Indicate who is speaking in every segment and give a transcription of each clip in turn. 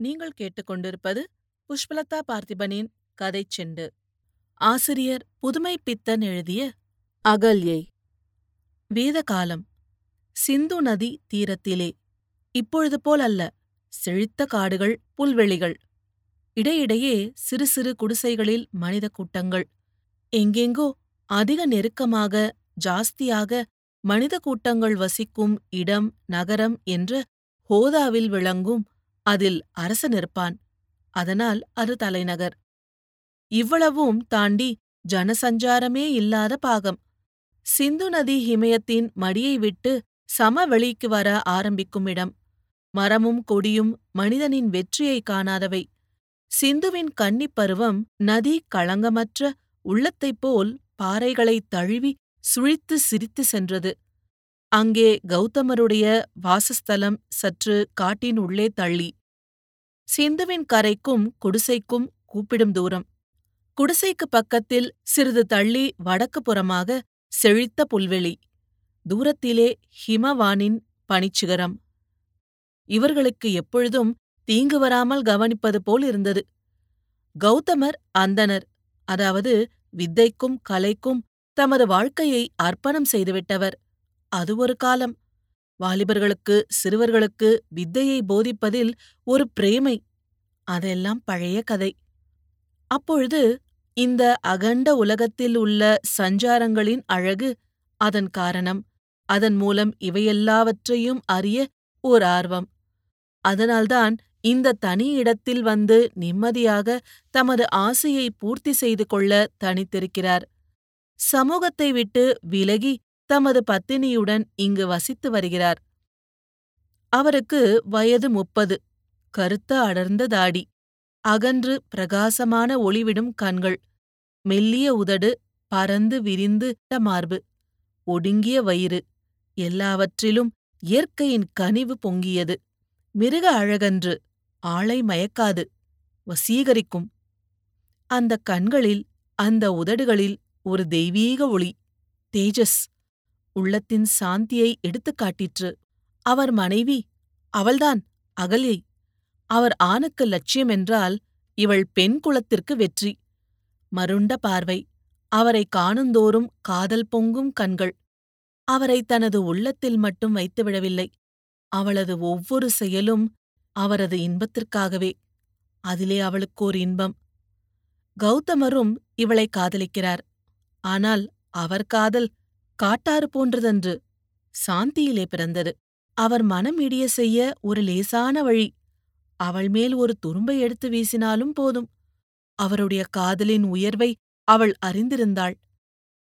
Speaker 1: நீங்கள் கேட்டுக்கொண்டிருப்பது புஷ்பலதா பார்த்திபனின் கதைச் செண்டு. ஆசிரியர் புதுமை பித்தன் எழுதிய அகல்யை வேதகாலம். சிந்து நதி தீரத்திலே. இப்பொழுது போல் அல்ல செழித்த காடுகள் புல்வெளிகள். இடையிடையே சிறு சிறு குடிசைகளில் மனித கூட்டங்கள். எங்கெங்கோ அதிக நெருக்கமாக ஜாஸ்தியாக மனித கூட்டங்கள் வசிக்கும் இடம் நகரம் என்ற ஹோதாவில் விளங்கும் அதில் அரசன் இருப்பான் அதனால் அது தலைநகர். இவ்வளவும் தாண்டி ஜனசஞ்சாரமே இல்லாத பாகம். சிந்து நதி ஹிமயத்தின் மடியை விட்டு சமவெளிக்கு வர ஆரம்பிக்கும் இடம். மரமும் கொடியும் மனிதனின் வெற்றியை காணாதவை. சிந்துவின் கன்னிப் பருவம் நதி களங்கமற்ற உள்ளத்தைப் போல் பாறைகளைத் தழுவி சுழித்து சிரித்து சென்றது. அங்கே கௌதமருடைய வாசஸ்தலம் சற்று காட்டின் உள்ளே தள்ளி. சிந்துவின் கரைக்கும் குடிசைக்கும் கூப்பிடும் தூரம். குடிசைக்கு பக்கத்தில் சிறிது தள்ளி வடக்கு புறமாக செழித்த புல்வெளி. தூரத்திலே ஹிமவானின் பனிச்சிகரம். இவர்களுக்கு எப்பொழுதும் தீங்கு வராமல் கவனிப்பது போல் இருந்தது. கௌதமர் அந்தனர் அதாவது வித்தைக்கும் கலைக்கும் தமது வாழ்க்கையை அர்ப்பணம் செய்துவிட்டவர். அது ஒரு காலம். வாலிபர்களுக்கு சிறுவர்களுக்கு வித்தையை போதிப்பதில் ஒரு பிரேமை. அதெல்லாம் பழைய கதை. அப்பொழுது இந்த அகண்ட உலகத்தில் உள்ள சஞ்சாரங்களின் அழகு அதன் காரணம் அதன் மூலம் இவையெல்லாவற்றையும் அறிய ஓர் ஆர்வம். அதனால்தான் இந்த தனி இடத்தில் வந்து நிம்மதியாக தமது ஆசையை பூர்த்தி செய்து கொள்ள தனித்திருக்கிறார். சமூகத்தை விட்டு விலகி தமது பத்தினியுடன் இங்கு வசித்து வருகிறார். அவருக்கு வயது முப்பது. கருத்த அடர்ந்த தாடி. அகன்று பிரகாசமான ஒளிவிடும் கண்கள். மெல்லிய உதடு. பரந்து விரிந்து மார்பு. ஒடுங்கிய வயிறு. எல்லாவற்றிலும் இயற்கையின் கனிவு பொங்கியது. மிருக அழகன்று. ஆளை மயக்காது. வசீகரிக்கும். அந்த கண்களில் அந்த உதடுகளில் ஒரு தெய்வீக ஒளி. தேஜஸ். உள்ளத்தின் சாந்தியை எடுத்துக் காட்டிற்று. அவர் மனைவி அவள்தான் அகல்யை. அவர் ஆணுக்கு லட்சியம் என்றால் இவள் பெண் குலத்திற்கு வெற்றி. மருண்ட பார்வை அவரை காணுந்தோறும் காதல் பொங்கும் கண்கள். அவரை தனது உள்ளத்தில் மட்டும் வைத்துவிடவில்லை அவளது ஒவ்வொரு செயலும் அவரது இன்பத்திற்காகவே. அதிலே அவளுக்கோர் இன்பம். கௌதமரும் இவளை காதலிக்கிறார். ஆனால் அவர் காதல் காட்டாறு போன்றதன்று. சாந்தியிலே பிறந்தது. அவர் மனம் இடிய செய்ய ஒரு லேசான வழி. அவள் மேல் ஒரு துரும்பை எடுத்து வீசினாலும் போதும். அவருடைய காதலின் உயர்வை அவள் அறிந்திருந்தாள்.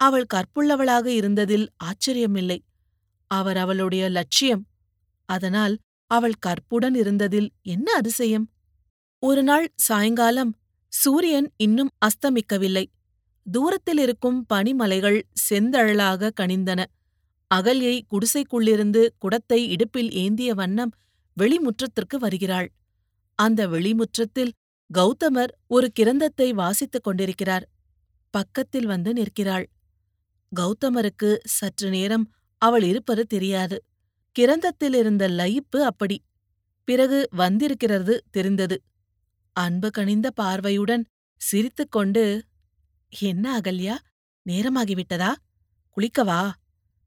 Speaker 1: அவள் கற்புள்ளவளாக இருந்ததில் ஆச்சரியமில்லை. அவர் அவளுடைய லட்சியம். அதனால் அவள் கற்புடன் இருந்ததில் என்ன அதிசயம்? ஒரு நாள் சாயங்காலம் சூரியன் இன்னும் அஸ்தமிக்கவில்லை. தூரத்தில் இருக்கும் பனிமலைகள் செந்தழலாக கனிந்தன. அகல்யை குடிசைக்குள்ளிருந்து குடத்தை இடுப்பில் ஏந்திய வண்ணம் வெளிமுற்றத்திற்கு வருகிறாள். அந்த வெளிமுற்றத்தில் கௌதமர் ஒரு கிரந்தத்தை வாசித்துக் கொண்டிருக்கிறார். பக்கத்தில் வந்து நிற்கிறாள். கௌதமருக்கு சற்று நேரம் அவள் இருப்பது தெரியாது. கிரந்தத்தில் இருந்த லயிப்பு அப்படி. பிறகு வந்திருக்கிறது தெரிந்தது. அன்பு கனிந்த பார்வையுடன் சிரித்துக்கொண்டு என்ன அகல்யா நேரமாகிவிட்டதா குளிக்கவா?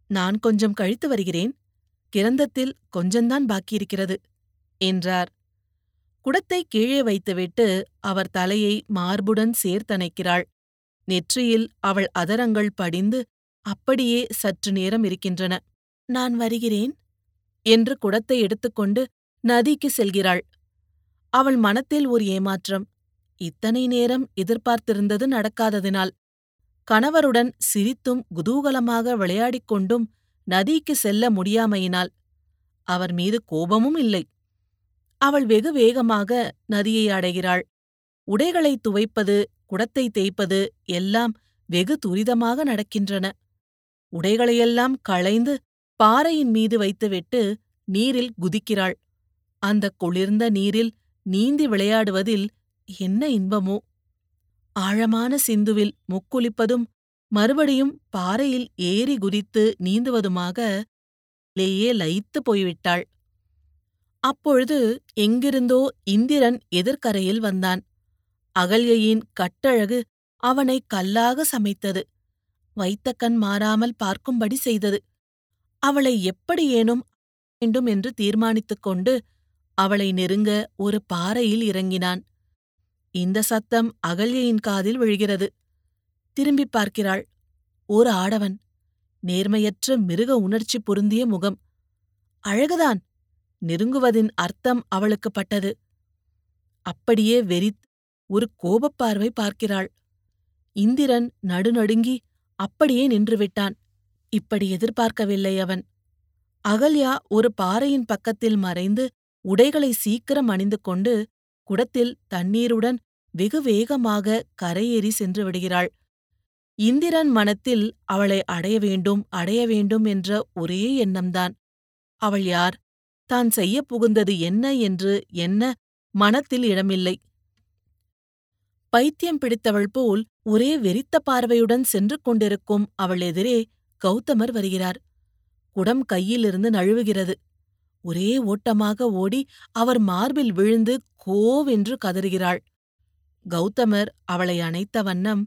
Speaker 1: நான் கொஞ்சம் கழித்து வருகிறேன். கிரந்தத்தில் கொஞ்சந்தான் பாக்கியிருக்கிறது என்றார். குடத்தை கீழே வைத்துவிட்டு அவர் தலையை மார்புடன் சேர்த்தணைக்கிறாள். நெற்றியில் அவள் அதரங்கள் படிந்து அப்படியே சற்று நேரம் இருக்கின்றன. நான் வருகிறேன் என்று குடத்தை எடுத்துக்கொண்டு நதிக்கு செல்கிறாள். அவள் மனத்தில் ஒரு ஏமாற்றம். இத்தனை நேரம் எதிர்பார்த்திருந்தது நடக்காததினால். கணவருடன் சிரித்தும் குதூகலமாக விளையாடிக் கொண்டும் நதிக்கு செல்ல முடியாமையினால் அவர் மீது கோபமும் இல்லை. அவள் வெகு வேகமாக நதியை அடைகிறாள். உடைகளை துவைப்பது குடத்தை தேய்ப்பது எல்லாம் வெகு துரிதமாக நடக்கின்றன. உடைகளையெல்லாம் களைந்து பாறையின் மீது வைத்துவிட்டு நீரில் குதிக்கிறாள். அந்த குளிர்ந்த நீரில் நீந்தி விளையாடுவதில் என்ன இன்பமோ? ஆழமான சிந்துவில் முக்குளிப்பதும் மறுபடியும் பாறையில் ஏறி குதித்து நீந்துவதுமாக லேயே லயித்து போய்விட்டாள். அப்பொழுது எங்கிருந்தோ இந்திரன் எதிர்க்கரையில் வந்தான். அகல்யையின் கட்டழகு அவனை கல்லாக சமைத்தது. வைத்த கண் மாறாமல் பார்க்கும்படி செய்தது. அவளை எப்படியேனும் வேண்டும் என்று தீர்மானித்துக் கொண்டு அவளை நெருங்க ஒரு பாறையில் இறங்கினான். இந்த சத்தம் அகல்யையின் காதில் விழுகிறது. திரும்பிப் பார்க்கிறாள். ஓர் ஆடவன். நேர்மையற்ற மிருக உணர்ச்சி பொருந்திய முகம். அழகுதான். நெருங்குவதின் அர்த்தம் அவளுக்கு பட்டது. அப்படியே வெறித் ஒரு கோபப்பார்வை பார்க்கிறாள். இந்திரன் நடுநடுங்கி அப்படியே நின்றுவிட்டான். இப்படி எதிர்பார்க்கவில்லை அவன். அகல்யா ஒரு பாறையின் பக்கத்தில் மறைந்து உடைகளை சீக்கிரம் அணிந்து கொண்டு குடத்தில் தண்ணீருடன் வெகு வேகமாக கரையேறி சென்று விடுகிறாள். இந்திரன் மனத்தில் அவளை அடைய வேண்டும் அடைய வேண்டும் என்ற ஒரே எண்ணம்தான். அவள் யார்? தான் செய்யப் புகுந்தது என்ன என்று என்ன மனத்தில் இடமில்லை. பைத்தியம் பிடித்தவள் போல் ஒரே வெறித்த பார்வையுடன் சென்று கொண்டிருக்கும் அவள் எதிரே கௌதமர் வருகிறார். குடம் கையிலிருந்து நழுவுகிறது. ஒரே ஓட்டமாக ஓடி அவர் மார்பில் விழுந்து கோவென்று கதறுகிறாள். கௌதமர் அவளை அணைத்த வண்ணம்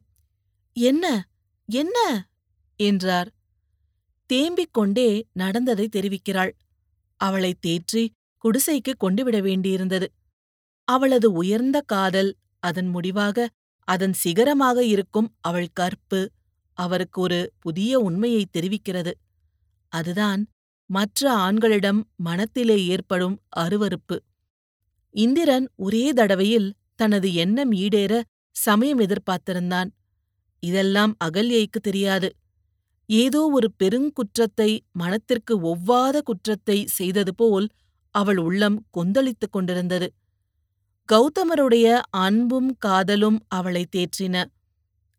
Speaker 1: என்ன என்ன? என்றார். தேம்பிக் கொண்டே நடந்ததை தெரிவிக்கிறாள். அவளை தேற்றி குடிசைக்கு கொண்டுவிட வேண்டியிருந்தது. அவளது உயர்ந்த காதல் அதன் முடிவாக அதன் சிகரமாக இருக்கும் அவள் கற்பு அவருக்கு ஒரு புதிய உண்மையை தெரிவிக்கிறது. அதுதான் மற்ற ஆண்களிடம் மனத்திலே ஏற்படும் அருவருப்பு. இந்திரன் ஒரே தடவையில் தனது எண்ணம் ஈடேற சமயம் எதிர்பார்த்திருந்தான். இதெல்லாம் அகல்யைக்கு தெரியாது. ஏதோ ஒரு பெருங்குற்றத்தை மனத்திற்கு ஒவ்வாத குற்றத்தை செய்தது போல் அவள் உள்ளம் கொந்தளித்துக் கொண்டிருந்தது. கௌதமருடைய அன்பும் காதலும் அவளை தேற்றின.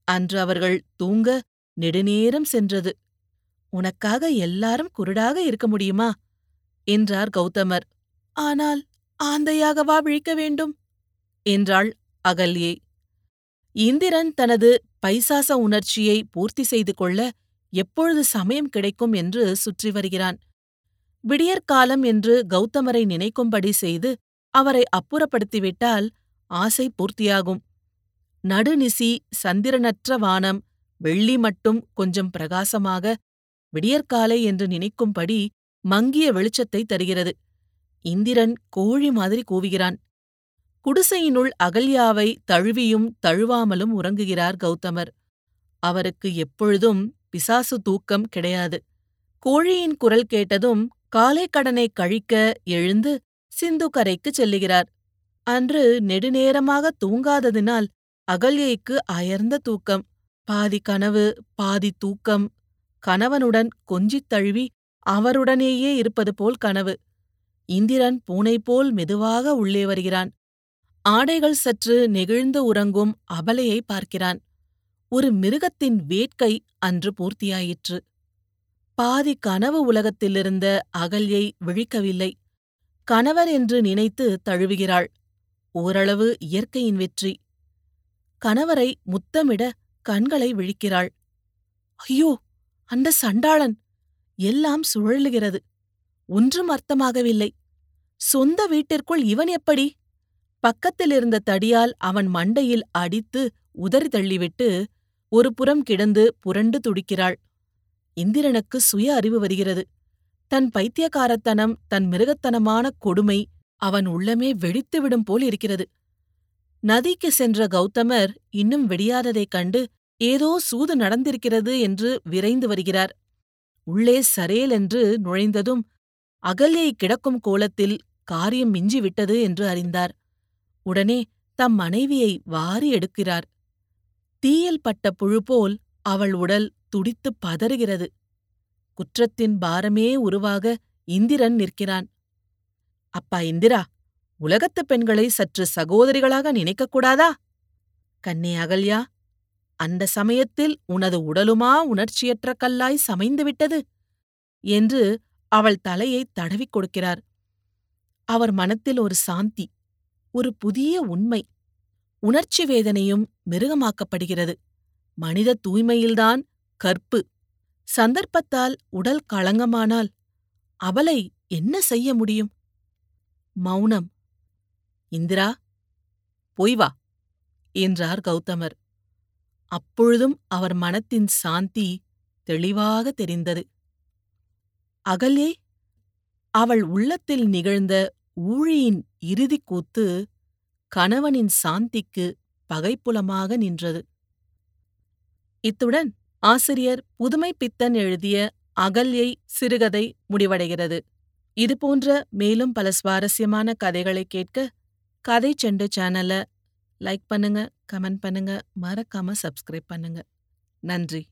Speaker 1: அன்று அவர்கள் தூங்க நெடுநேரம் சென்றது. உனக்காக எல்லாரும் குருடாக இருக்க முடியுமா? என்றார் கௌதமர். ஆனால் ஆந்தையாகவா விழிக்க வேண்டும்? என்றாள் அகல்யே. இந்திரன் தனது பைசாச உணர்ச்சியை பூர்த்தி செய்து கொள்ள எப்பொழுது சமயம் கிடைக்கும் என்று சுற்றி வருகிறான். விடியற்காலம் என்று கௌதமரை நினைக்கும்படி செய்து அவரை அப்புறப்படுத்திவிட்டால் ஆசை பூர்த்தியாகும். நடுநிசி சந்திரனற்ற வானம் வெள்ளி மட்டும் கொஞ்சம் பிரகாசமாக விடியற்காலை என்று நினைக்கும்படி மங்கிய வெளிச்சத்தை தருகிறது. இந்திரன் கோழி மாதிரி கூவுகிறான். குடிசையினுள் அகல்யாவை தழுவியும் தழுவாமலும் உறங்குகிறார் கௌதமர். அவருக்கு எப்பொழுதும் பிசாசு தூக்கம் கிடையாது. கோழியின் குரல் கேட்டதும் காலை கடனை கழிக்க எழுந்து சிந்துக்கரைக்குச் செல்லுகிறார். அன்று நெடுநேரமாக தூங்காததினால் அகல்யைக்கு அயர்ந்த தூக்கம். பாதி கனவு பாதி தூக்கம். கணவனுடன் கொஞ்சித் தழுவி அவருடனேயே இருப்பது போல் கனவு. இந்திரன் பூனை போல் மெதுவாக உள்ளே வருகிறான். ஆடைகள் சற்று நெகிழ்ந்து உறங்கும் அபலையை பார்க்கிறான். ஒரு மிருகத்தின் வேட்கை அன்று பூர்த்தியாயிற்று. பாதி கனவு உலகத்திலிருந்த அகல்யை விழிக்கவில்லை. கணவர் என்று நினைத்து தழுவுகிறாள். ஓரளவு இயற்கையின் வெற்றி. கணவரை முத்தமிட கண்களை விழிக்கிறாள். ஐயோ! அந்த சண்டாளன் எல்லாம் சுழலுகிறது. ஒன்றும் அர்த்தமாகவில்லை. சொந்த வீட்டிற்குள் இவன் எப்படி? பக்கத்தில் இருந்த தடியால் அவன் மண்டையில் அடித்து உதறி தள்ளிவிட்டு ஒரு புறம் கிடந்து புரண்டு துடிக்கிறாள். இந்திரனுக்கு சுய அறிவு வருகிறது. தன் பைத்தியக்காரத்தனம் தன் மிருகத்தனமான கொடுமை அவன் உள்ளமே வெடித்துவிடும் போல் இருக்கிறது. நதிக்கு சென்ற கௌதமர் இன்னும் வெடியாததைக் கண்டு ஏதோ சூது நடந்திருக்கிறது என்று விரைந்து வருகிறார். உள்ளே சரேல் என்று நுழைந்ததும் அகல்யை கிடக்கும் கோலத்தில் காரியம் மிஞ்சிவிட்டது என்று அறிந்தார். உடனே தம் மனைவியை வாரி எடுக்கிறார். தீயில் பட்ட புழு போல் அவள் உடல் துடித்துப் பதறுகிறது. குற்றத்தின் பாரமே உருவாக இந்திரன் நிற்கிறான். அப்பா இந்திரா உலகத்துப் பெண்களை சற்று சகோதரிகளாக நினைக்கக்கூடாதா கண்ணே அகல்யா அந்த சமயத்தில் உனது உடலுமா உணர்ச்சியற்ற கல்லாய் சமைந்துவிட்டது என்று அவள் தலையைத் தடவிக் கொடுக்கிறார். அவர் மனத்தில் ஒரு சாந்தி ஒரு புதிய உண்மை உணர்ச்சி வேதனையும் மிருகமாக்கப்படுகிறது. மனித தூய்மையில்தான் கற்பு. சந்தர்ப்பத்தால் உடல் களங்கமானால் அவளை என்ன செய்ய முடியும்? மௌனம். இந்திரா போய் வா என்றார் கௌதமர். அப்பொழுதும் அவர் மனத்தின் சாந்தி தெளிவாக தெரிந்தது. அகல்யே அவள் உள்ளத்தில் நிகழ்ந்த ஊழியின் இறுதிக் கூத்து கணவனின் சாந்திக்கு பகைப்புலமாக நின்றது. இத்துடன் ஆசிரியர் புதுமை பித்தன் எழுதிய அகல்யை சிறுகதை முடிவடைகிறது. இதுபோன்ற மேலும் பல சுவாரஸ்யமான கதைகளை கேட்க கதை செண்டு சேனலை லைக் பண்ணுங்க கமெண்ட் பண்ணுங்க மறக்காம சப்ஸ்கிரைப் பண்ணுங்க. நன்றி.